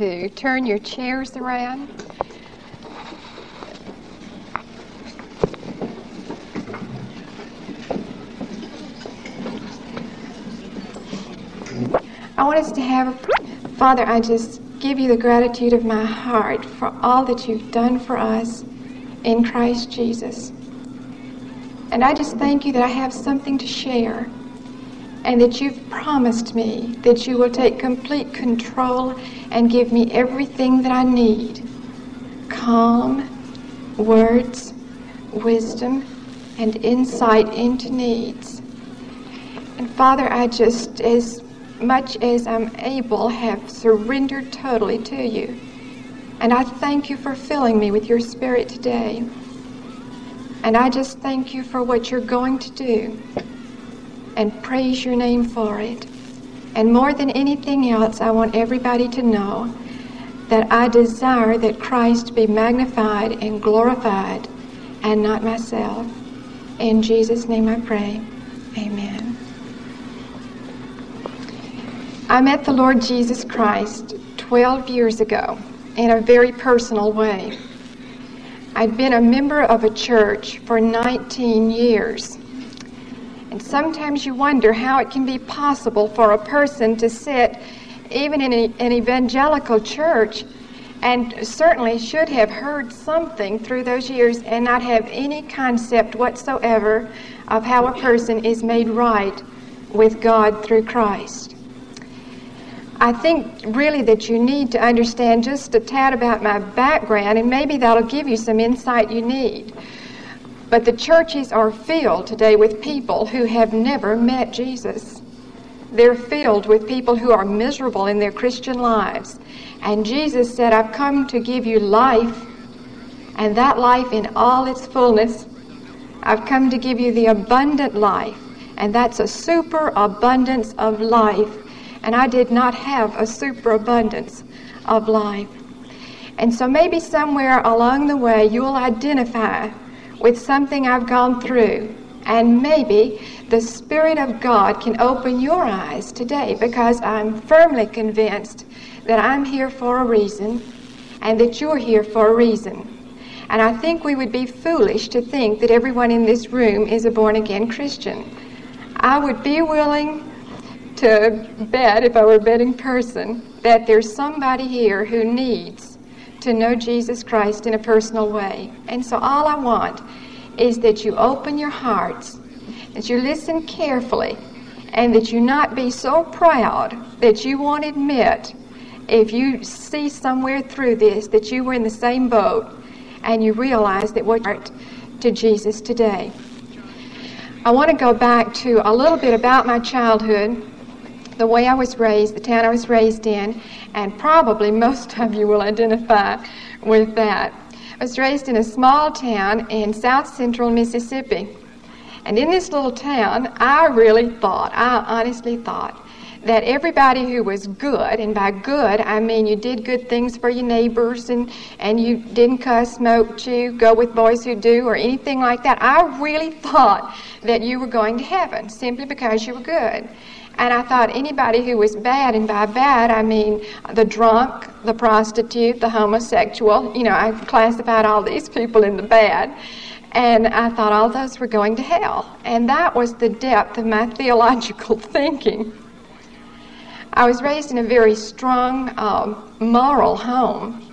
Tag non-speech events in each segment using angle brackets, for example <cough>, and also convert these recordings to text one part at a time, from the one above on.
to turn your chairs around. I want us to have, Father, I just give you the gratitude of my heart for all that you've done for us in Christ Jesus. And I just thank you that I have something to share and that you've promised me that you will take complete control and give me everything that I need calm, words, wisdom, and insight into needs. And Father, I just, as much as I'm able, have surrendered totally to you. And I thank you for filling me with your Spirit today. And I just thank you for what you're going to do and praise your name for it. And more than anything else, I want everybody to know that I desire that Christ be magnified and glorified and not myself. In Jesus' name I pray. Amen. I met the Lord Jesus Christ 12 years ago in a very personal way. I'd been a member of a church for 19 years. And sometimes you wonder how it can be possible for a person to sit, even in a, an evangelical church, and certainly should have heard something through those years and not have any concept whatsoever of how a person is made right with God through Christ. I think really that you need to understand just a tad about my background, and maybe that'll give you some insight you need. But the churches are filled today with people who have never met Jesus. They're filled with people who are miserable in their Christian lives. And Jesus said, I've come to give you life, and that life in all its fullness. I've come to give you the abundant life, and that's a superabundance of life. And I did not have a superabundance of life. And so maybe somewhere along the way you'll identify with something I've gone through. And maybe the Spirit of God can open your eyes today because I'm firmly convinced that I'm here for a reason and that you're here for a reason. And I think we would be foolish to think that everyone in this room is a born again Christian. I would be willing to bet, if I were a betting person, that there's somebody here who needs to know Jesus Christ in a personal way. And so all I want is that you open your hearts, that you listen carefully, and that you not be so proud that you won't admit if you see somewhere through this that you were in the same boat and you realize that what you're to Jesus today. I want to go back to a little bit about my childhood the way I was raised, the town I was raised in, and probably most of you will identify with that. I was raised in a small town in south central Mississippi. And in this little town, I really thought, I honestly thought, that everybody who was good, and by good I mean you did good things for your neighbors and, and you didn't cuss, smoke, chew, go with boys who do, or anything like that, I really thought that you were going to heaven simply because you were good. And I thought anybody who was bad, and by bad I mean the drunk, the prostitute, the homosexual, you know, I classified all these people in the bad. And I thought all those were going to hell. And that was the depth of my <laughs> theological <laughs> thinking. I was raised in a very strong um, moral home,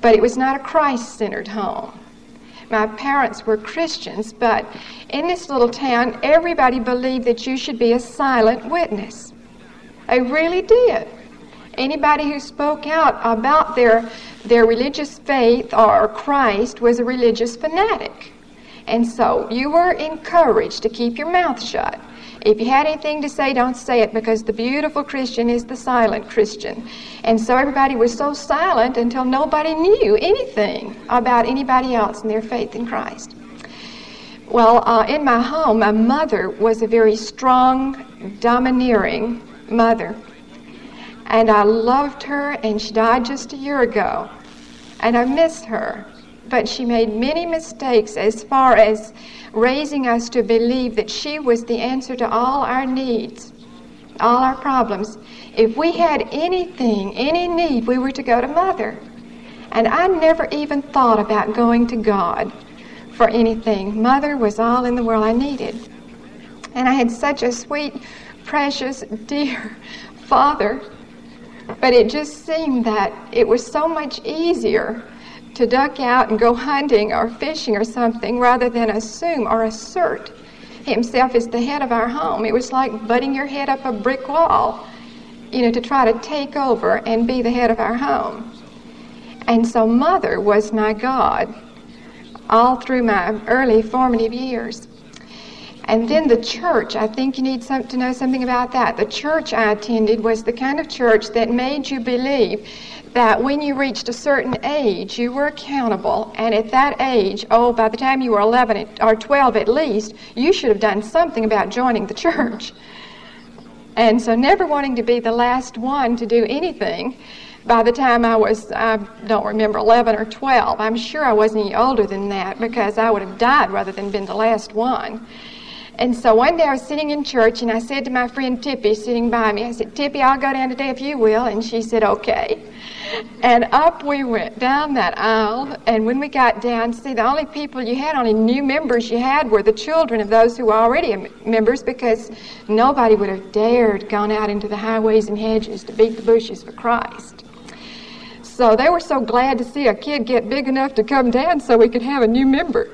but it was not a Christ centered home. My parents were Christians, but in this little town, everybody believed that you should be a silent witness. They really did. Anybody who spoke out about their, their religious faith or Christ was a religious fanatic. And so you were encouraged to keep your mouth shut. If you had anything to say, don't say it because the beautiful Christian is the silent Christian. And so everybody was so silent until nobody knew anything about anybody else and their faith in Christ. Well, uh, in my home, my mother was a very strong, domineering mother. And I loved her, and she died just a year ago. And I miss her. But she made many mistakes as far as raising us to believe that she was the answer to all our needs. all our problems. If we had anything, any need, we were to go to Mother. And I never even thought about going to God for anything. Mother was all in the world I needed. And I had such a sweet, precious, <laughs> dear father. But it just seemed that it was so much easier to duck out and go hunting or fishing or something rather than assume or assert himself as the head of our home. It was like butting your head up a brick wall, you know, to try to take over and be the head of our home. And so, Mother was my God all through my early formative years. And then the church, I think you need some, to know something about that. The church I attended was the kind of church that made you believe that when you reached a certain age, you were accountable. And at that age, oh, by the time you were 11 or 12 at least, you should have done something about joining the church. And so, never wanting to be the last one to do anything, by the time I was, I don't remember, 11 or 12, I'm sure I wasn't any older than that because I would have died rather than been the last one. And so one day I was sitting in church and I said to my friend Tippy sitting by me, I said, Tippy, I'll go down today if you will. And she said, okay. And up we went down that aisle. And when we got down, see, the only people you had, only new members you had were the children of those who were already members because nobody would have dared gone out into the highways and hedges to beat the bushes for Christ. So they were so glad to see a kid get big enough to come down so we could have a new member.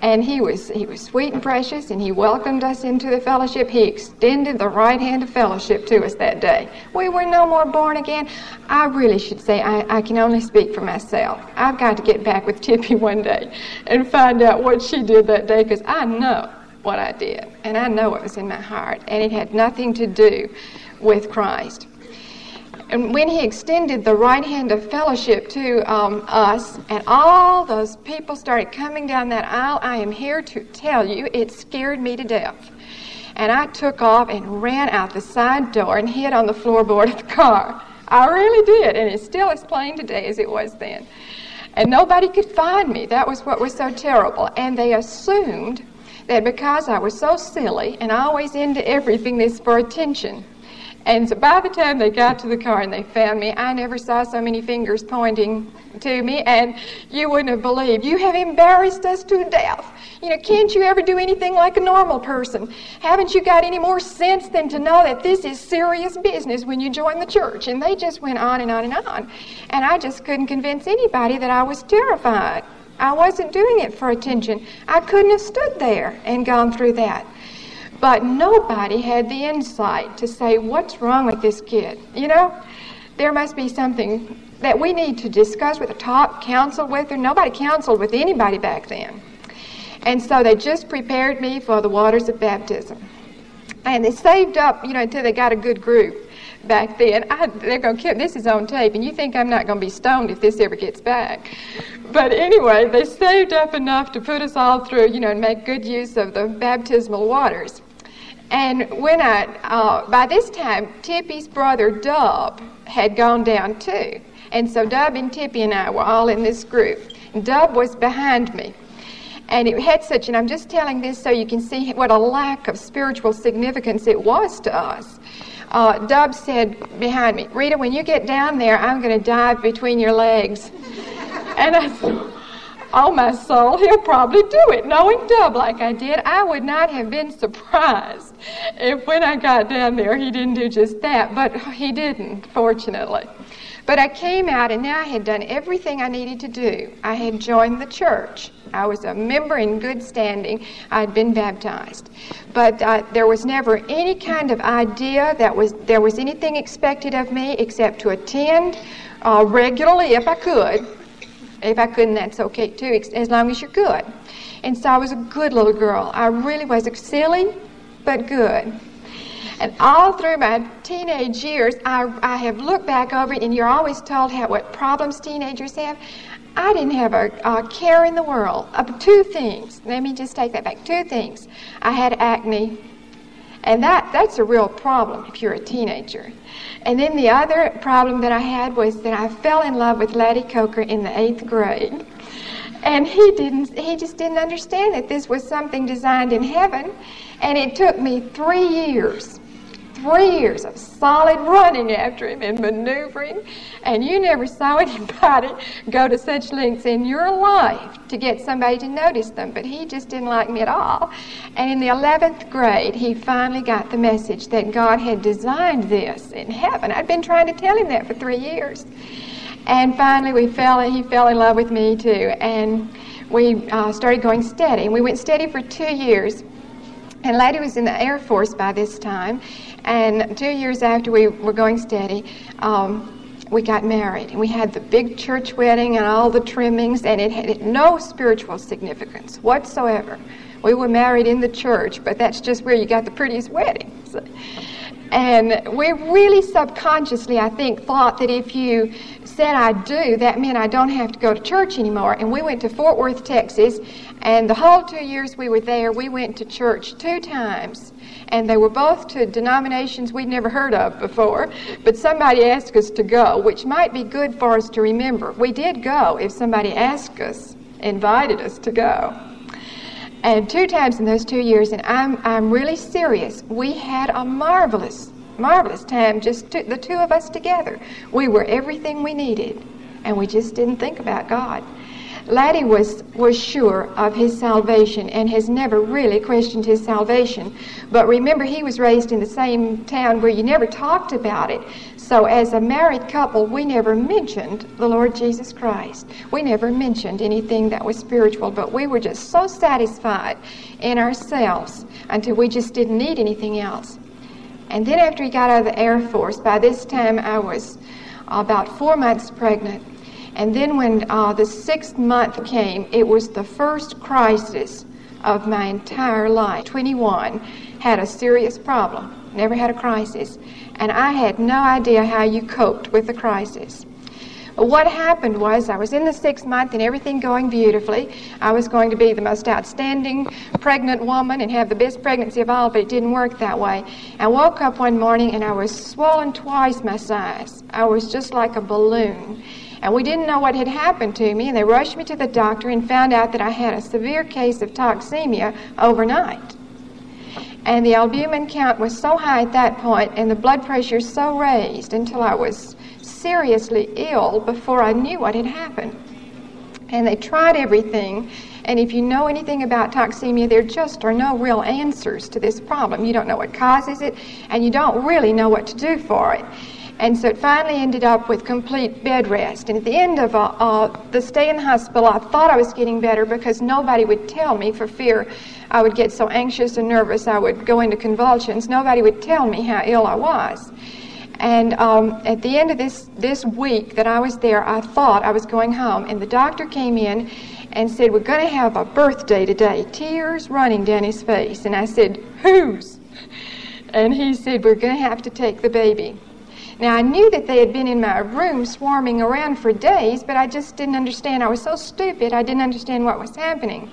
And he was he was sweet and precious, and he welcomed us into the fellowship. He extended the right hand of fellowship to us that day. We were no more born again. I really should say I, I can only speak for myself. I've got to get back with Tippy <laughs> one day and find out what she did that day, because I know what I did, and I know what was in my heart, and it had nothing to do with Christ. And when he extended the right hand of fellowship to um, us, and all those people started coming down that aisle, I am here to tell you, it scared me to death. And I took off and ran out the side door and hid on the floorboard of the car. I really did, and it's still as plain today as it was then. And nobody could find me. That was what was so terrible. And they assumed that because I was so silly and always into everything this for attention, and so by the time they got to the car and they found me, I never saw so many fingers pointing to me, and you wouldn't have believed. You have embarrassed us to death. You know, can't you ever do anything like a normal person? Haven't you got any more sense than to know that this is serious business when you join the church? And they just went on and on and on. And I just couldn't convince anybody that I was terrified. I wasn't doing it for attention. I couldn't have stood there and gone through that. But nobody had the insight to say, what's wrong with this kid? You know, there must be something that we need to discuss with a top counsel with her. Nobody counseled with anybody back then. And so they just prepared me for the waters of baptism. And they saved up, you know, until they got a good group back then. I, they're going to keep this is on tape, and you think I'm not going to be stoned if this ever gets back. But anyway, they saved up enough to put us all through, you know, and make good use of the baptismal waters. And when I, uh, by this time, Tippy's brother Dub had gone down too. And so Dub and Tippy and I were all in this group. Dub was behind me. And it had such, and I'm just telling this so you can see what a lack of spiritual significance it was to us. Uh, Dub said behind me, Rita, when you get down there, I'm going to dive between your legs. <laughs> and I said, Oh, my soul, he'll probably do it. Knowing Dub like I did, I would not have been surprised if when I got down there he didn't do just that. But he didn't, fortunately. But I came out and now I had done everything I needed to do. I had joined the church. I was a member in good standing. I had been baptized. But uh, there was never any kind of idea that was there was anything expected of me except to attend uh, regularly if I could if I couldn't, that's okay too, as long as you're good. And so I was a good little girl. I really was silly, but good. And all through my teenage years, I, I have looked back over it, and you're always told how, what problems teenagers have. I didn't have a, a care in the world. Uh, two things. Let me just take that back. Two things. I had acne, and that, that's a real problem if you're a teenager. And then the other problem that I had was that I fell in love with Laddie Coker in the eighth grade. And he didn't he just didn't understand that this was something designed in heaven. And it took me three years, three years of solid running after him and maneuvering, and you never saw anybody <laughs> go to such lengths in your life to get somebody to notice them, but he just didn't like me at all. And in the 11th grade, he finally got the message that God had designed this in heaven. I'd been trying to tell him that for three years. And finally, we fell, he fell in love with me too. And we uh, started going steady. And we went steady for two years. And Laddie was in the Air Force by this time. And two years after we were going steady, um, we got married. And we had the big church wedding and all the trimmings, and it had no spiritual significance whatsoever. We were married in the church, but that's just where you got the prettiest weddings. And we really subconsciously, I think, thought that if you said I do, that meant I don't have to go to church anymore. And we went to Fort Worth, Texas, and the whole two years we were there, we went to church two times. And they were both to denominations we'd never heard of before, but somebody asked us to go, which might be good for us to remember. We did go if somebody asked us, invited us to go. And two times in those two years, and I'm, I'm really serious, we had a marvelous marvelous time, just the two of us together. We were everything we needed, and we just didn't think about God. Laddie was, was sure of his salvation and has never really questioned his salvation. But remember, he was raised in the same town where you never talked about it. So, as a married couple, we never mentioned the Lord Jesus Christ. We never mentioned anything that was spiritual, but we were just so satisfied in ourselves until we just didn't need anything else. And then after he got out of the Air Force, by this time I was about four months pregnant. And then when uh, the sixth month came, it was the first crisis of my entire life. 21, had a serious problem, never had a crisis. And I had no idea how you coped with the crisis. What happened was I was in the sixth month and everything going beautifully. I was going to be the most outstanding pregnant woman and have the best pregnancy of all, but it didn't work that way. I woke up one morning and I was swollen twice my size. I was just like a balloon. And we didn't know what had happened to me, and they rushed me to the doctor and found out that I had a severe case of toxemia overnight. And the albumin count was so high at that point, and the blood pressure so raised until I was seriously ill before I knew what had happened. And they tried everything. And if you know anything about toxemia, there just are no real answers to this problem. You don't know what causes it, and you don't really know what to do for it. And so it finally ended up with complete bed rest. And at the end of uh, uh, the stay in the hospital, I thought I was getting better because nobody would tell me for fear I would get so anxious and nervous I would go into convulsions. Nobody would tell me how ill I was. And um, at the end of this, this week that I was there, I thought I was going home. And the doctor came in and said, We're going to have a birthday today. Tears running down his face. And I said, Whose? And he said, We're going to have to take the baby. Now, I knew that they had been in my room swarming around for days, but I just didn't understand. I was so stupid, I didn't understand what was happening.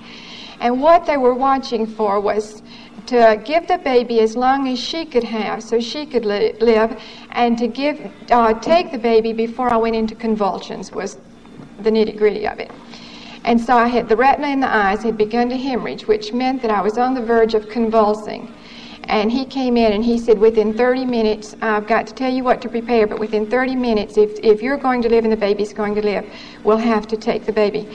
And what they were watching for was to give the baby as long as she could have so she could li- live and to give uh, take the baby before I went into convulsions was the nitty gritty of it. And so I had the retina in the eyes had begun to hemorrhage, which meant that I was on the verge of convulsing. And he came in and he said, within 30 minutes, I've got to tell you what to prepare, but within 30 minutes, if, if you're going to live and the baby's going to live, we'll have to take the baby.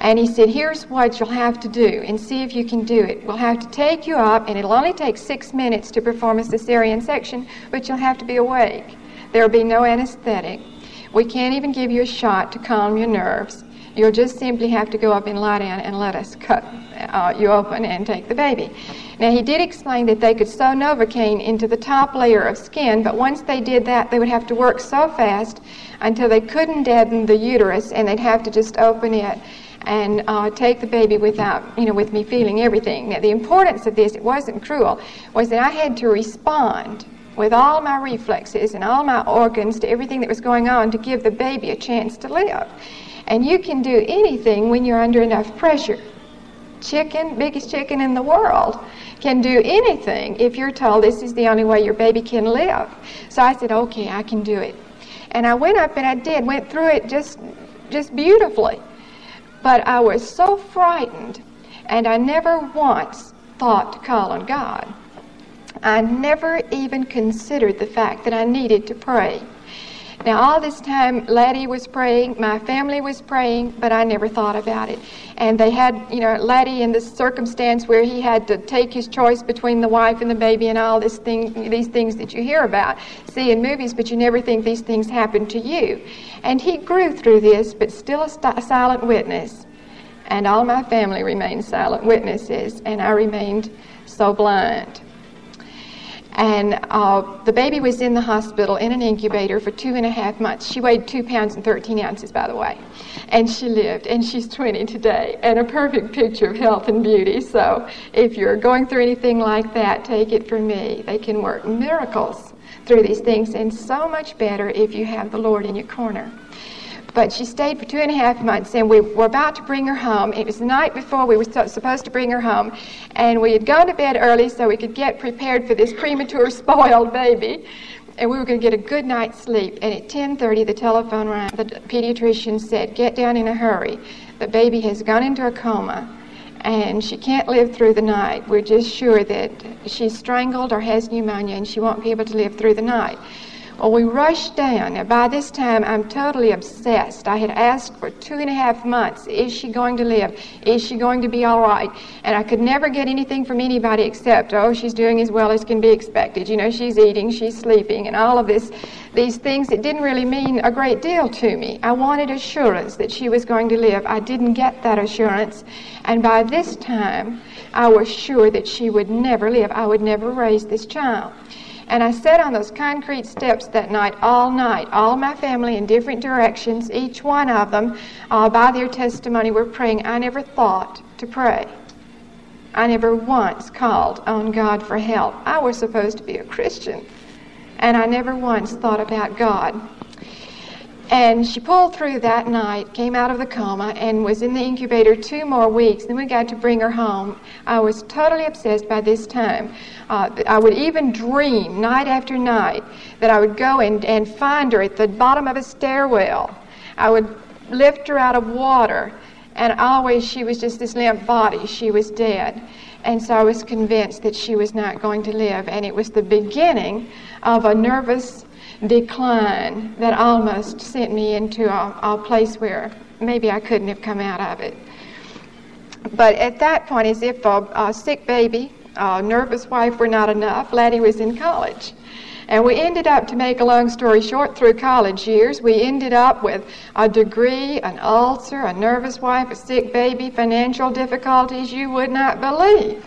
And he said, Here's what you'll have to do and see if you can do it. We'll have to take you up, and it'll only take six minutes to perform a cesarean section, but you'll have to be awake. There'll be no anesthetic. We can't even give you a shot to calm your nerves. You'll just simply have to go up and lie down and let us cut uh, you open and take the baby. Now, he did explain that they could sew Novocaine into the top layer of skin, but once they did that, they would have to work so fast until they couldn't deaden the uterus and they'd have to just open it and uh, take the baby without, you know, with me feeling everything. Now, the importance of this, it wasn't cruel, was that I had to respond with all my reflexes and all my organs to everything that was going on to give the baby a chance to live. And you can do anything when you're under enough pressure. Chicken, biggest chicken in the world, can do anything if you're told this is the only way your baby can live. So I said, okay, I can do it. And I went up and I did, went through it just, just beautifully. But I was so frightened, and I never once thought to call on God. I never even considered the fact that I needed to pray. Now, all this time, Laddie was praying, my family was praying, but I never thought about it. And they had, you know, Laddie in this circumstance where he had to take his choice between the wife and the baby and all this thing, these things that you hear about, see in movies, but you never think these things happen to you. And he grew through this, but still a, st- a silent witness. And all my family remained silent witnesses, and I remained so blind. And uh, the baby was in the hospital in an incubator for two and a half months. She weighed two pounds and 13 ounces, by the way. And she lived, and she's 20 today, and a perfect picture of health and beauty. So if you're going through anything like that, take it from me. They can work miracles through these things, and so much better if you have the Lord in your corner. But she stayed for two and a half months, and we were about to bring her home. It was the night before we were supposed to bring her home, and we had gone to bed early so we could get prepared for this premature, <laughs> spoiled baby. And we were going to get a good night's sleep. And at 10:30, the telephone rang. The pediatrician said, "Get down in a hurry. The baby has gone into a coma." and she can't live through the night. We're just sure that she's strangled or has pneumonia and she won't be able to live through the night. Well, we rushed down. Now, by this time, I'm totally obsessed. I had asked for two and a half months Is she going to live? Is she going to be all right? And I could never get anything from anybody except, Oh, she's doing as well as can be expected. You know, she's eating, she's sleeping, and all of this, these things that didn't really mean a great deal to me. I wanted assurance that she was going to live. I didn't get that assurance. And by this time, I was sure that she would never live. I would never raise this child. And I sat on those concrete steps that night, all night. All my family in different directions, each one of them, uh, by their testimony, were praying. I never thought to pray. I never once called on God for help. I was supposed to be a Christian, and I never once thought about God. And she pulled through that night, came out of the coma, and was in the incubator two more weeks. Then we got to bring her home. I was totally obsessed by this time. Uh, I would even dream night after night that I would go and, and find her at the bottom of a stairwell. I would lift her out of water, and always she was just this limp body. She was dead. And so I was convinced that she was not going to live. And it was the beginning of a nervous decline that almost sent me into a, a place where maybe I couldn't have come out of it. But at that point, as if a, a sick baby, a nervous wife were not enough, Laddie was in college. And we ended up, to make a long story short, through college years, we ended up with a degree, an ulcer, a nervous wife, a sick baby, financial difficulties you would not believe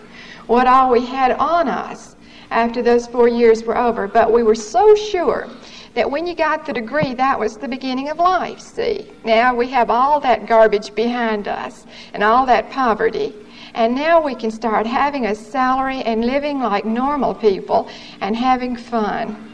what all we had on us after those four years were over. But we were so sure that when you got the degree, that was the beginning of life, see. Now we have all that garbage behind us and all that poverty. And now we can start having a salary and living like normal people and having fun.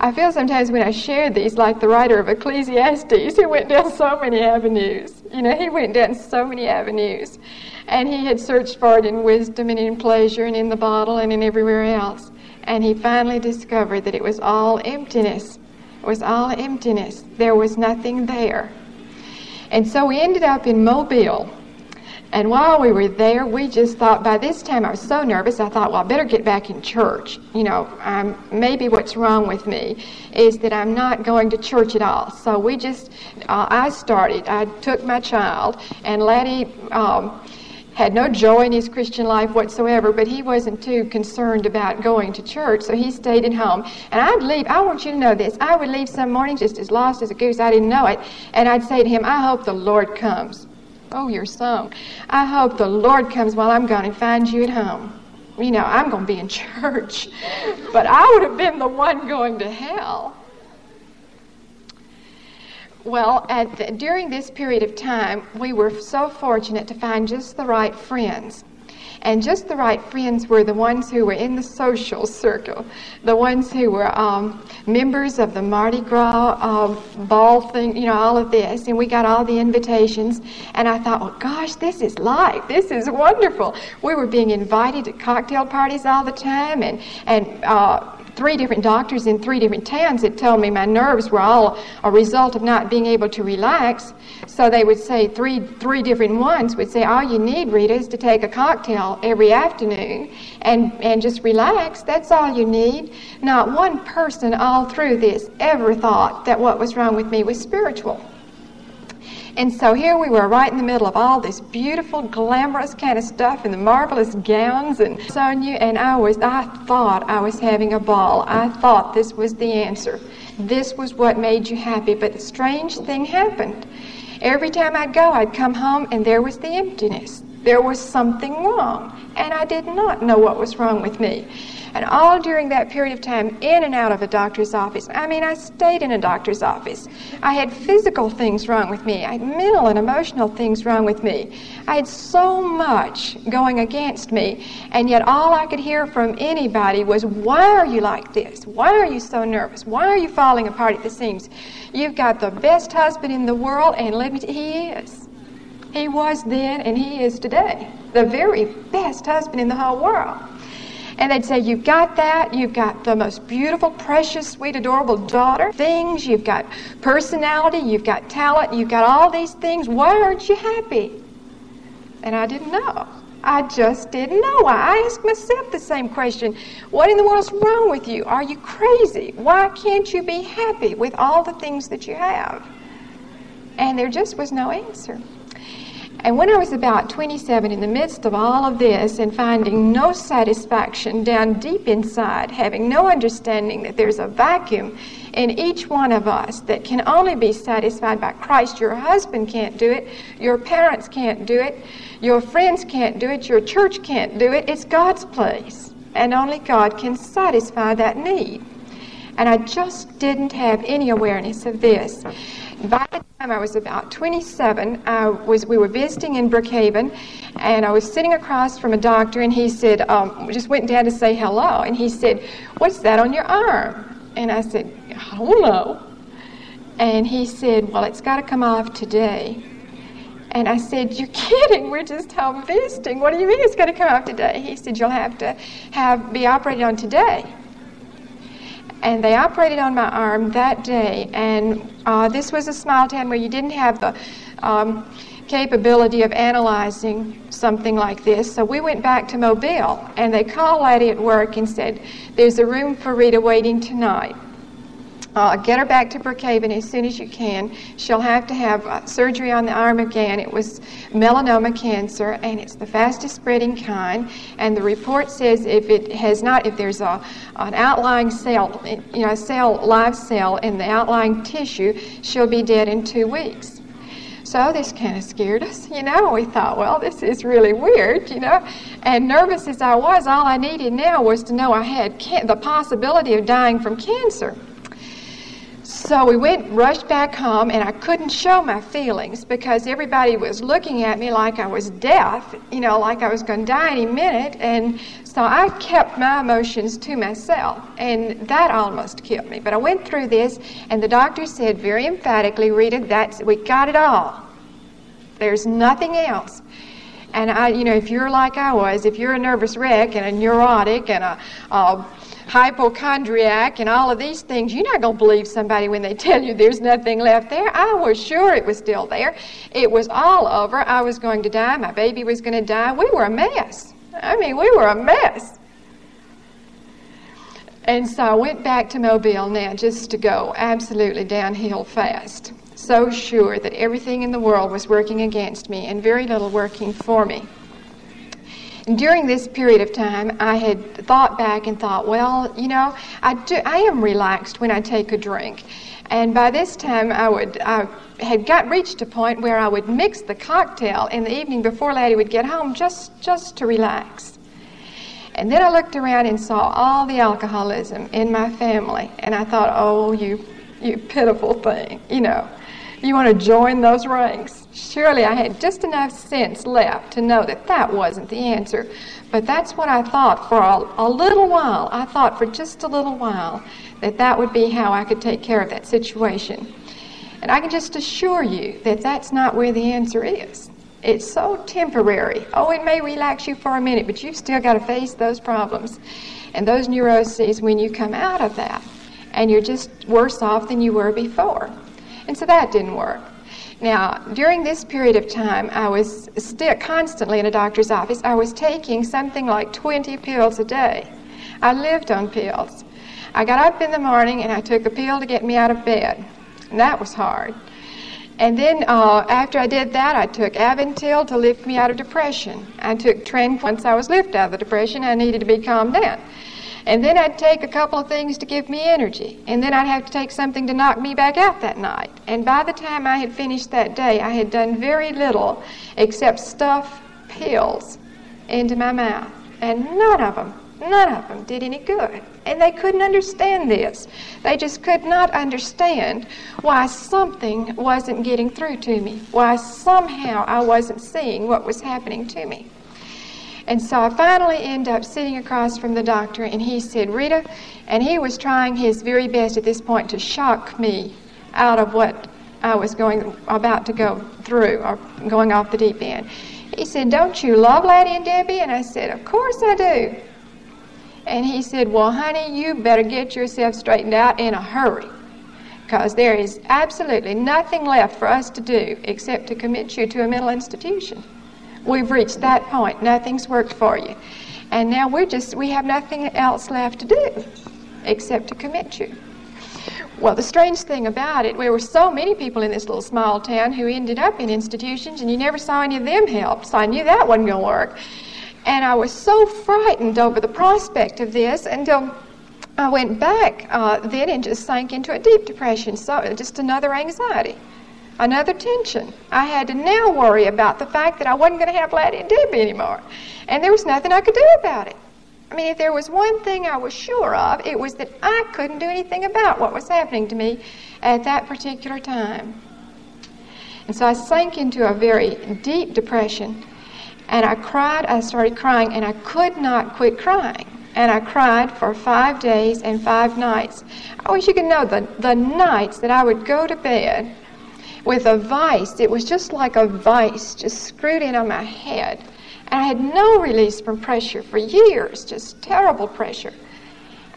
I feel sometimes when I share these like the writer of Ecclesiastes who went down so many avenues. You know, he went down so many avenues. And he had searched for it in wisdom and in pleasure and in the bottle and in everywhere else and he finally discovered that it was all emptiness. It was all emptiness. There was nothing there. And so we ended up in Mobile. And while we were there, we just thought, by this time I was so nervous, I thought, well, I better get back in church. You know, um, maybe what's wrong with me is that I'm not going to church at all. So we just, uh, I started, I took my child, and Laddie, um, had no joy in his Christian life whatsoever, but he wasn't too concerned about going to church, so he stayed at home. And I'd leave, I want you to know this, I would leave some mornings just as lost as a goose, I didn't know it, and I'd say to him, I hope the Lord comes. Oh, you're so. I hope the Lord comes while I'm gone and finds you at home. You know, I'm going to be in <laughs> church, but I would have been the one going to hell. Well, the, during this period of time, we were so fortunate to find just the right friends. And just the right friends were the ones who were in the social circle, the ones who were um, members of the Mardi Gras uh, ball thing, you know, all of this. And we got all the invitations. And I thought, well, gosh, this is life. This is wonderful. We were being invited to cocktail parties all the time and, and uh, three different doctors in three different towns that told me my nerves were all a result of not being able to relax. So they would say three three different ones would say all you need, Rita, is to take a cocktail every afternoon and and just relax. That's all you need. Not one person all through this ever thought that what was wrong with me was spiritual. And so here we were right in the middle of all this beautiful, glamorous kind of stuff and the marvelous gowns and so new. And I was, I thought I was having a ball. I thought this was the answer. This was what made you happy. But the strange thing happened. Every time I'd go, I'd come home and there was the emptiness. There was something wrong. And I did not know what was wrong with me. And all during that period of time, in and out of a doctor's office. I mean, I stayed in a doctor's office. I had physical things wrong with me. I had mental and emotional things wrong with me. I had so much going against me. And yet, all I could hear from anybody was, Why are you like this? Why are you so nervous? Why are you falling apart at the seams? You've got the best husband in the world, and let me you, he is. He was then, and he is today. The very best husband in the whole world. And they'd say, You've got that. You've got the most beautiful, precious, sweet, adorable daughter. Things. You've got personality. You've got talent. You've got all these things. Why aren't you happy? And I didn't know. I just didn't know. I asked myself the same question What in the world's wrong with you? Are you crazy? Why can't you be happy with all the things that you have? And there just was no answer. And when I was about 27, in the midst of all of this and finding no satisfaction down deep inside, having no understanding that there's a vacuum in each one of us that can only be satisfied by Christ, your husband can't do it, your parents can't do it, your friends can't do it, your church can't do it, it's God's place. And only God can satisfy that need. And I just didn't have any awareness of this. By the time I was about 27, I was, we were visiting in Brookhaven, and I was sitting across from a doctor, and he said, um, just went down to say hello, and he said, What's that on your arm? And I said, I don't know. And he said, Well, it's got to come off today. And I said, You're kidding. We're just home visiting. What do you mean it's going to come off today? He said, You'll have to have be operated on today and they operated on my arm that day. And uh, this was a small town where you didn't have the um, capability of analyzing something like this. So we went back to Mobile, and they called Laddie at work and said, There's a room for Rita waiting tonight. Uh, get her back to Brookhaven as soon as you can. She'll have to have uh, surgery on the arm again. It was melanoma cancer, and it's the fastest spreading kind. And the report says if it has not, if there's a an outlying cell, you know, a cell, live cell in the outlying tissue, she'll be dead in two weeks. So this kind of scared us, <laughs> you know. We thought, well, this is really weird, you know. And nervous as I was, all I needed now was to know I had can- the possibility of dying from cancer. So we went, rushed back home, and I couldn't show my feelings because everybody was looking at me like I was deaf, you know, like I was going to die any minute. And so I kept my emotions to myself, and that almost killed me. But I went through this, and the doctor said very emphatically, Rita, that's, we got it all. There's nothing else. And I, you know, if you're like I was, if you're a nervous wreck and a neurotic and a, a hypochondriac and all of these things, you're not going to believe somebody when they <laughs> tell you there's nothing left there. I was sure it was still there. It was all over. I was going to die. My baby was going to die. We were a mess. I mean, we were a mess. And so I went back to Mobile now just to go absolutely downhill fast. So sure that everything in the world was working against me and very little working for me during this period of time, I had thought back and thought, well, you know, I, do, I am relaxed when I take a drink. And by this time, I would I had got reached a point where I would mix the cocktail in the evening before Laddie would get home, just just to relax. And then I looked around and saw all the alcoholism in my family, and I thought, oh, you you pitiful thing, you know. You want to join those ranks? Surely I had just enough sense left to know that that wasn't the answer. But that's what I thought for a, a little while. I thought for just a little while that that would be how I could take care of that situation. And I can just assure you that that's not where the answer is. It's so temporary. Oh, it may relax you for a minute, but you've still got to face those problems and those neuroses when you come out of that. And you're just worse off than you were before. And so that didn't work. Now, during this period of time, I was still constantly in a doctor's office. I was taking something like 20 pills a day. I lived on pills. I got up in the morning and I took a pill to get me out of bed. And that was hard. And then uh, after I did that, I took Aventyl to lift me out of depression. I took Tren once I was lifted out of the depression. I needed to be calmed down. And then I'd take a couple of things to give me energy. And then I'd have to take something to knock me back out that night. And by the time I had finished that day, I had done very little except stuff pills into my mouth. And none of them, none of them did any good. And they couldn't understand this. They just could not understand why something wasn't getting through to me, why somehow I wasn't seeing what was happening to me. And so I finally end up sitting across from the doctor, and he said, Rita, and he was trying his very best at this point to shock me out of what I was going about to go through or going off the deep end. He said, Don't you love Laddie and Debbie? And I said, Of course I do. And he said, Well, honey, you better get yourself straightened out in a hurry because there is absolutely nothing left for us to do except to commit you to a mental institution. We've reached that point. Nothing's worked for you. And now we're just, we have nothing else left to do except to commit you. Well, the strange thing about it, there were so many people in this little small town who ended up in institutions, and you never saw any of them help, so I knew that wasn't going to work. And I was so frightened over the prospect of this until I went back uh, then and just sank into a deep depression. So just another anxiety, another tension. I had to now worry about the fact that I wasn't going to have Laddie and Debbie anymore, and there was nothing I could do about it. I mean, if there was one thing I was sure of, it was that I couldn't do anything about what was happening to me at that particular time. And so I sank into a very deep depression and I cried, I started crying, and I could not quit crying. And I cried for five days and five nights. I wish you could know the, the nights that I would go to bed with a vice. It was just like a vice just screwed in on my head. And I had no release from pressure for years, just terrible pressure.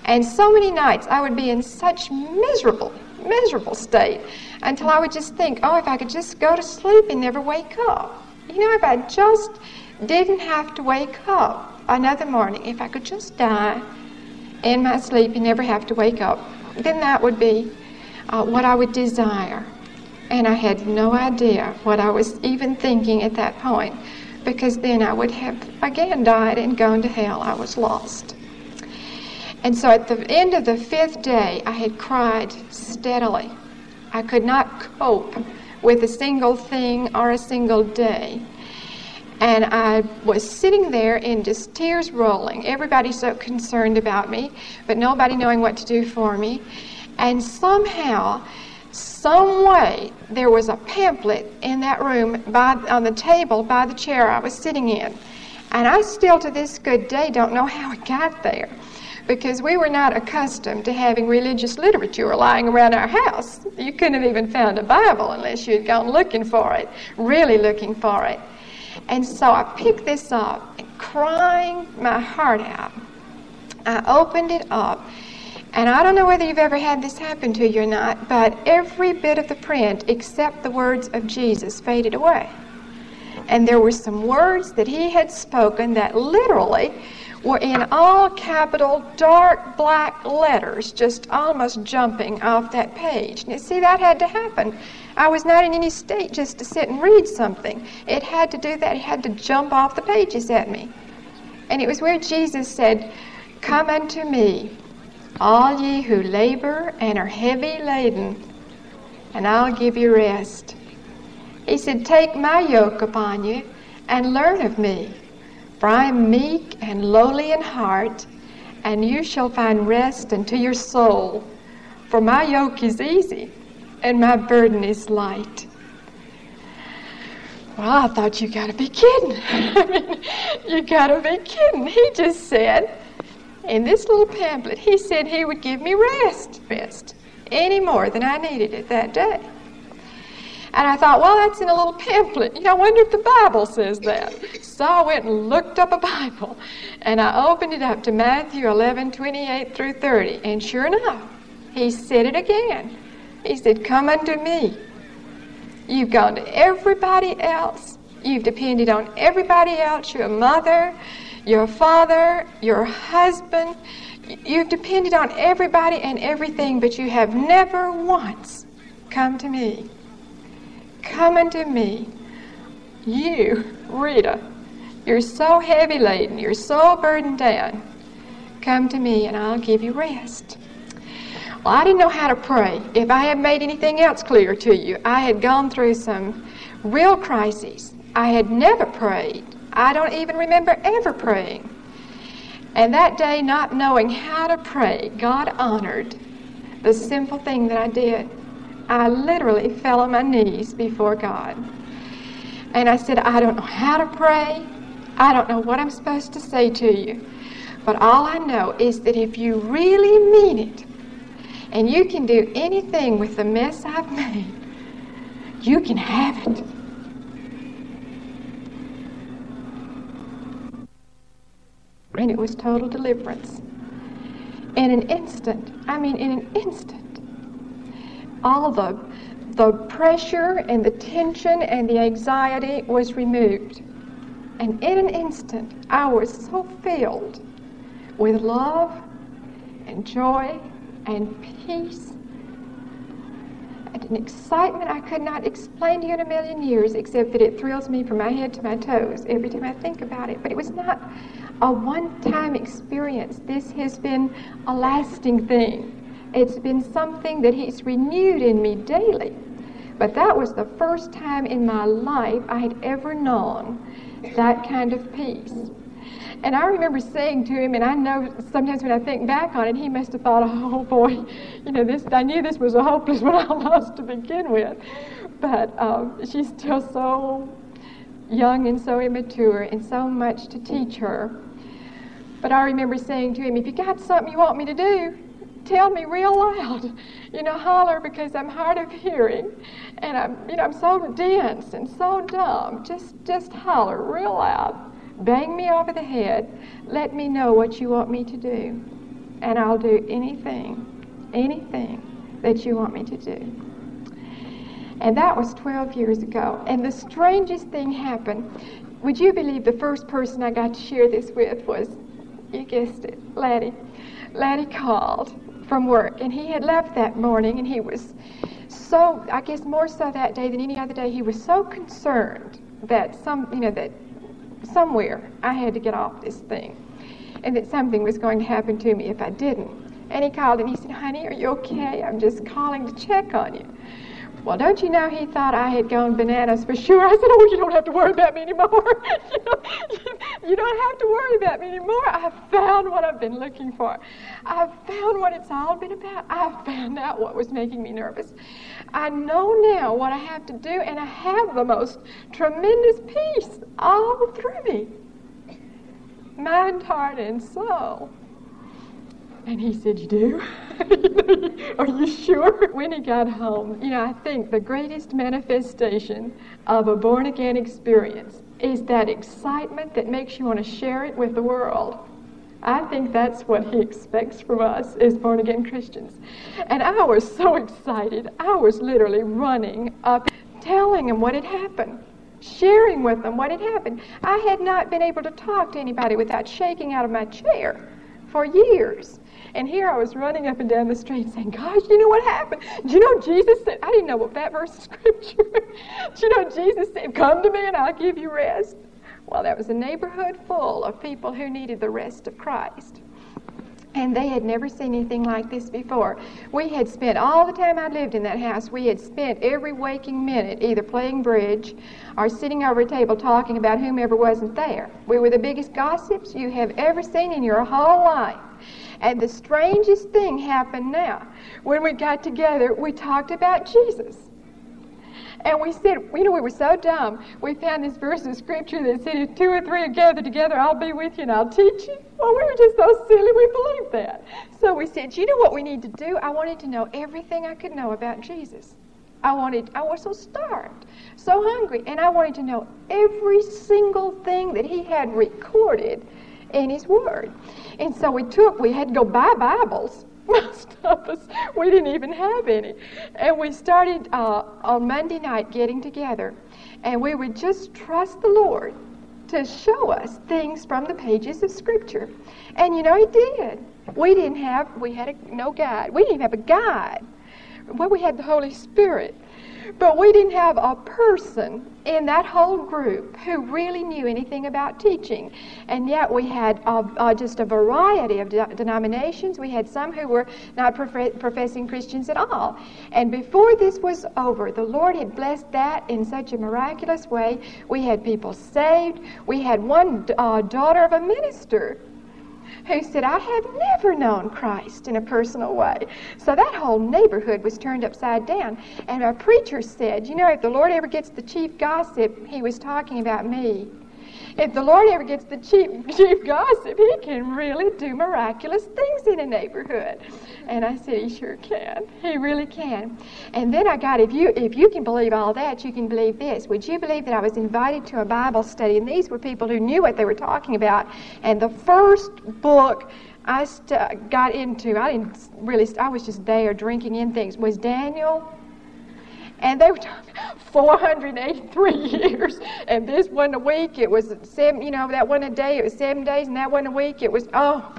And so many nights I would be in such miserable, miserable state until I would just think, oh, if I could just go to sleep and never wake up. You know, if I just didn't have to wake up another morning, if I could just die in my sleep and never have to wake up, then that would be uh, what I would desire. And I had no idea what I was even thinking at that point because then I would have again died and gone to hell. I was lost. And so at the end of the fifth day, I had cried steadily. I could not cope with a single thing or a single day. And I was sitting there in just tears rolling. Everybody so concerned about me, but nobody knowing what to do for me. And somehow, some way, there was a pamphlet in that room by, on the table by the chair I was sitting in. And I still to this good day don't know how it got there because we were not accustomed to having religious literature lying around our house. You couldn't have even found a Bible unless you had gone looking for it, really looking for it. And so I picked this up, and crying my heart out. I opened it up, and I don't know whether you've ever had this happen to you or not, but every bit of the print except the words of Jesus faded away. And there were some words that he had spoken that literally were in all capital, dark black letters, just almost jumping off that page. Now, see, that had to happen. I was not in any state just to sit and read something. It had to do that. It had to jump off the pages at me. And it was where Jesus said, Come unto me, all ye who labor and are heavy laden, and I'll give you rest. He said, Take my yoke upon you and learn of me for I am meek and lowly in heart, and you shall find rest unto your soul. For my yoke is easy, and my burden is light. Well, I thought you gotta be kidding. I <laughs> mean, you gotta be kidding. He just said, in this little pamphlet, he said he would give me rest, rest, any more than I needed it that day. And I thought, well, that's in a little pamphlet. You know, I wonder if the Bible says that. So I went and looked up a Bible. And I opened it up to Matthew 11, 28 through 30. And sure enough, he said it again. He said, Come unto me. You've gone to everybody else. You've depended on everybody else your mother, your father, your husband. You've depended on everybody and everything, but you have never once come to me. Come unto me. You, Rita, you're so heavy laden, you're so burdened down. Come to me and I'll give you rest. Well, I didn't know how to pray. If I had made anything else clear to you, I had gone through some real crises. I had never prayed. I don't even remember ever praying. And that day, not knowing how to pray, God honored the simple thing that I did. I literally fell on my knees before God. And I said, I don't know how to pray. I don't know what I'm supposed to say to you. But all I know is that if you really mean it, and you can do anything with the mess I've <laughs> made, you can have it. And it was total deliverance. In an instant, I mean, in an instant, all the, the pressure and the tension and the anxiety was removed. And in an instant, I was so filled with love and joy and peace and an excitement I could not explain to you in a million years, except that it thrills me from my head to my toes every time I think about it. But it was not a one time experience. This has been a lasting thing. It's been something that He's renewed in me daily. But that was the first time in my life I had ever known that kind of peace. And I remember saying to him, and I know sometimes when I think back on it, he must have thought, <laughs> oh boy, you know, this, I knew this was a hopeless <laughs> one almost to begin with. But um, she's still so young and so immature and so much to teach her. But I remember saying to him, if you got something you want me to do, tell me real loud. You know, holler because I'm hard of hearing and I'm, you know, I'm so dense and so dumb. Just, just holler real loud. Bang me over the head. Let me know what you want me to do. And I'll do anything, anything that you want me to do. And that was 12 years ago. And the strangest thing happened. Would you believe the first person I got to share this with was, you guessed it, Laddie. Laddie called from work, and he had left that morning, and he was so, I guess more so that day than any other day, he was so concerned that some, you know, that somewhere I had to get off this thing and that something was going to happen to me if I didn't. And he called and he said, Honey, are you okay? I'm just calling to check on you. Well, don't you know he thought I had gone bananas for sure? I said, Oh, you don't have to worry about me anymore. <laughs> you, know, you don't have to worry about me anymore. I've found what I've been looking for. I've found what it's all been about. I've found out what was making me nervous. I know now what I have to do, and I have the most tremendous peace all through me mind, heart, and soul. And he said, You do? <laughs> Are you sure? When he got home, you know, I think the greatest manifestation of a born again experience is that excitement that makes you want to share it with the world. I think that's what he expects from us as born again Christians. And I was so excited. I was literally running up, telling him what had happened, sharing with them what had happened. I had not been able to talk to anybody without shaking out of my chair for years. And here I was running up and down the street saying, Gosh, you know what happened? Do you know Jesus said, I didn't know what that verse of scripture. <laughs> Do you know Jesus said, Come to me and I'll give you rest? Well, that was a neighborhood full of people who needed the rest of Christ. And they had never seen anything like this before. We had spent all the time I lived in that house, we had spent every waking minute either playing bridge or sitting over a table talking about whomever wasn't there. We were the biggest gossips you have ever seen in your whole life. And the strangest thing happened now. When we got together, we talked about Jesus. And we said, you know, we were so dumb. We found this verse of scripture that said, if two or three are gathered together, I'll be with you and I'll teach you. Well, we were just so silly, we believed that. So we said, you know what we need to do? I wanted to know everything I could know about Jesus. I wanted, I was so starved, so hungry, and I wanted to know every single thing that he had recorded in his word. And so we took, we had to go buy Bibles. <laughs> Most of us, we didn't even have any. And we started uh, on Monday night getting together, and we would just trust the Lord to show us things from the pages of Scripture. And you know, He did. We didn't have, we had a, no guide. We didn't even have a guide. Well, we had the Holy Spirit. But we didn't have a person in that whole group who really knew anything about teaching. And yet we had uh, just a variety of de- denominations. We had some who were not prof- professing Christians at all. And before this was over, the Lord had blessed that in such a miraculous way. We had people saved. We had one uh, daughter of a minister who said, I have never known Christ in a personal way. So that whole neighborhood was turned upside down. And our preacher said, You know, if the Lord ever gets the chief gossip, he was talking about me. If the Lord ever gets the chief, chief gossip, he can really do miraculous things in a neighborhood. And I said, he sure can. He really can. And then I got, if you if you can believe all that, you can believe this. Would you believe that I was invited to a Bible study? And these were people who knew what they were talking about. And the first book I st- got into, I didn't really, I was just there drinking in things, was Daniel and they were talking 483 <laughs> years. And this one a week, it was seven, you know, that one a day, it was seven days, and that one a week, it was, oh.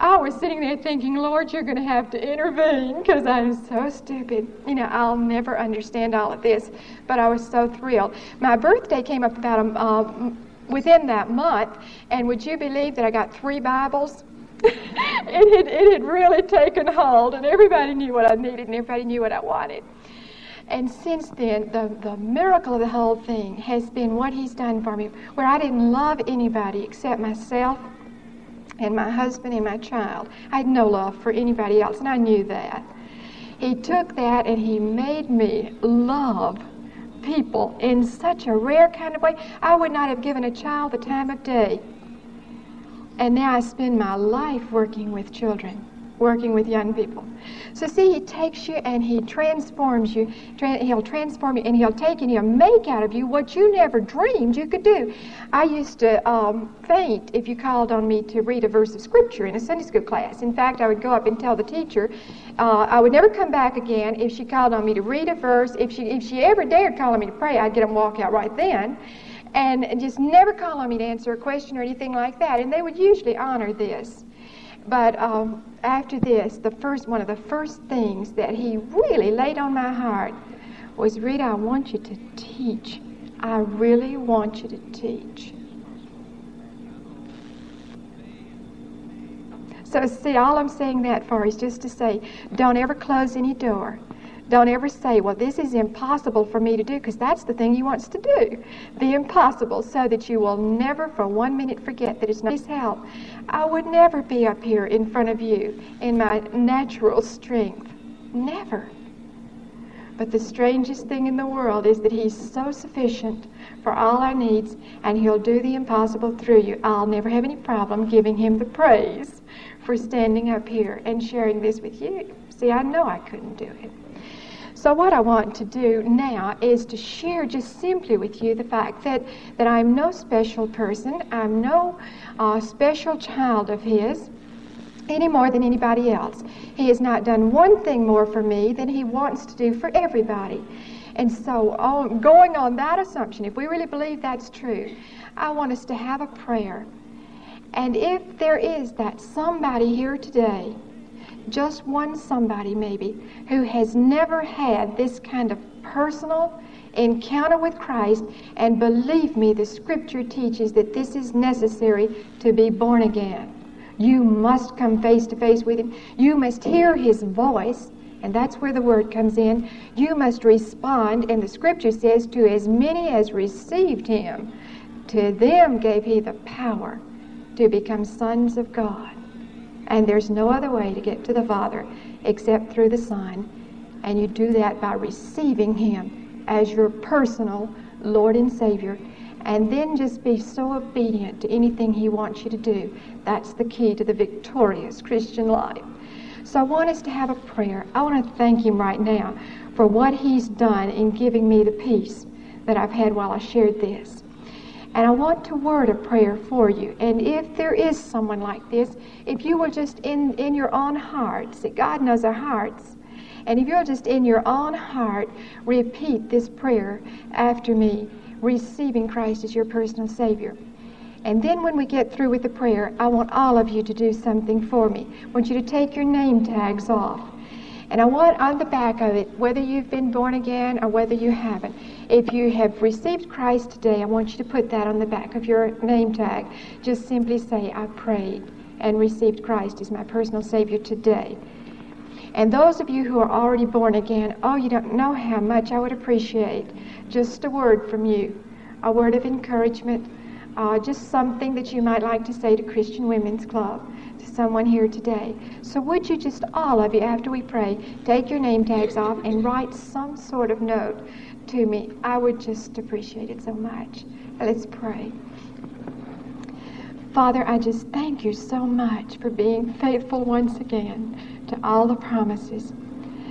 I was sitting there thinking, Lord, you're going to have to intervene because I'm so stupid. You know, I'll never understand all of this. But I was so thrilled. My birthday came up about a, uh, within that month, and would you believe that I got three Bibles? <laughs> it, had, it had really taken hold, and everybody knew what I needed, and everybody knew what I wanted. And since then, the, the miracle of the whole thing has been what He's done for me, where I didn't love anybody except myself and my husband and my child. I had no love for anybody else, and I knew that. He took that and He made me love people in such a rare kind of way. I would not have given a child the time of day. And now I spend my life working with children working with young people. So see, he takes you and he transforms you. He'll transform you and he'll take and he'll make out of you what you never dreamed you could do. I used to um, faint if you called on me to read a verse of scripture in a Sunday school class. In fact, I would go up and tell the teacher uh, I would never come back again if she called on me to read a verse. If she if she ever dared call on me to pray, I'd get them walk out right then. And just never call on me to answer a question or anything like that. And they would usually honor this. But um, after this, the first one of the first things that he really laid on my heart was, Rita, I want you to teach. I really want you to teach. So, see, all I'm saying that for is just to say, don't ever close any door. Don't ever say, well, this is impossible for me to do, because that's the thing he wants to do. The impossible, so that you will never for one minute forget that it's not his help. I would never be up here in front of you in my natural strength. Never. But the strangest thing in the world is that He's so sufficient for all our needs, and He'll do the impossible through you. I'll never have any problem giving Him the praise for standing up here and sharing this with you. See, I know I couldn't do it. So, what I want to do now is to share just simply with you the fact that, that I'm no special person, I'm no uh, special child of His any more than anybody else. He has not done one thing more for me than He wants to do for everybody. And so, oh, going on that assumption, if we really believe that's true, I want us to have a prayer. And if there is that somebody here today just one somebody maybe who has never had this kind of personal encounter with Christ, and believe me, the scripture teaches that this is necessary to be born again. You must come face to face with Him. You must hear His voice, and that's where the word comes in. You must respond, and the scripture says, To as many as received Him, to them gave He the power to become sons of God. And there's no other way to get to the Father except through the Son. And you do that by receiving Him as your personal Lord and Savior. And then just be so obedient to anything He wants you to do. That's the key to the victorious Christian life. So I want us to have a prayer. I want to thank Him right now for what He's done in giving me the peace that I've had while I shared this. And I want to word a prayer for you. And if there is someone like this, if you will just in, in your own hearts, that God knows our hearts, and if you'll just in your own heart repeat this prayer after me, receiving Christ as your personal Savior. And then when we get through with the prayer, I want all of you to do something for me. I want you to take your name tags off. And I want on the back of it, whether you've been born again or whether you haven't, if you have received Christ today, I want you to put that on the back of your name tag. Just simply say, I prayed and received Christ as my personal Savior today. And those of you who are already born again, oh, you don't know how much I would appreciate just a word from you, a word of encouragement, uh, just something that you might like to say to Christian Women's Club, to someone here today. So, would you just, all of you, after we pray, take your name tags off and write some sort of note to me? I would just appreciate it so much. Let's pray. Father, I just thank you so much for being faithful once again to all the promises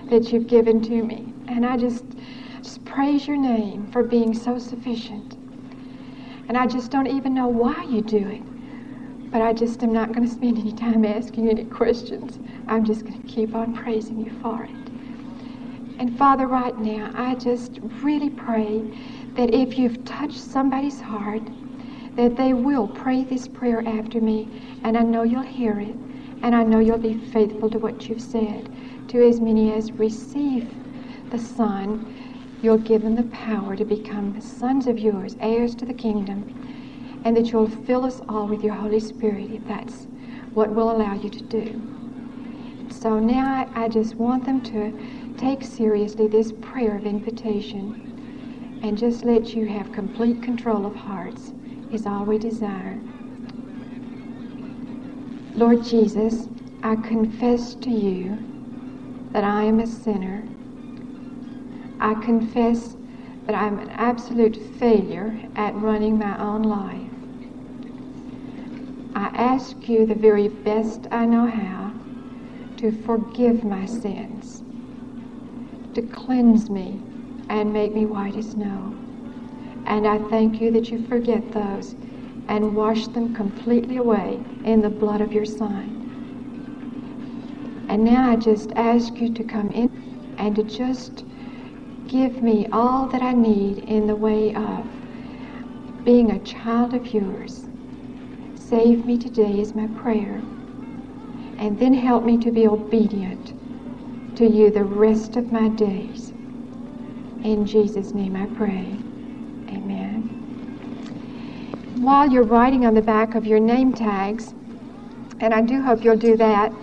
that you've given to me. And I just, just praise your name for being so sufficient. And I just don't even know why you do it. But I just am not going to spend any time asking any questions. I'm just going to keep on praising you for it. And Father, right now, I just really pray that if you've touched somebody's heart, that they will pray this prayer after me, and I know you'll hear it, and I know you'll be faithful to what you've said. To as many as receive the Son, you'll give them the power to become sons of yours, heirs to the kingdom, and that you'll fill us all with your Holy Spirit if that's what will allow you to do. So now I, I just want them to take seriously this prayer of invitation and just let you have complete control of hearts is all we desire. Lord Jesus, I confess to you that I am a sinner. I confess that I'm an absolute failure at running my own life. I ask you the very best I know how to forgive my sins, to cleanse me and make me white as snow. And I thank you that you forget those and wash them completely away in the blood of your Son. And now I just ask you to come in and to just give me all that I need in the way of being a child of yours. Save me today is my prayer. And then help me to be obedient to you the rest of my days. In Jesus' name I pray. Amen. While you're writing on the back of your name tags, and I do hope you'll do that,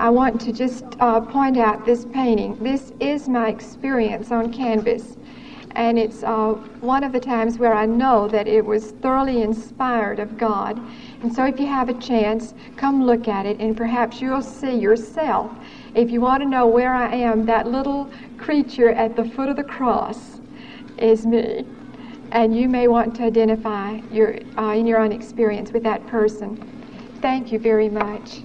I want to just uh, point out this painting. This is my experience on canvas, and it's uh, one of the times where I know that it was thoroughly inspired of God. And so, if you have a chance, come look at it, and perhaps you'll see yourself. If you want to know where I am, that little creature at the foot of the cross is me and you may want to identify your, uh, in your own experience with that person. Thank you very much.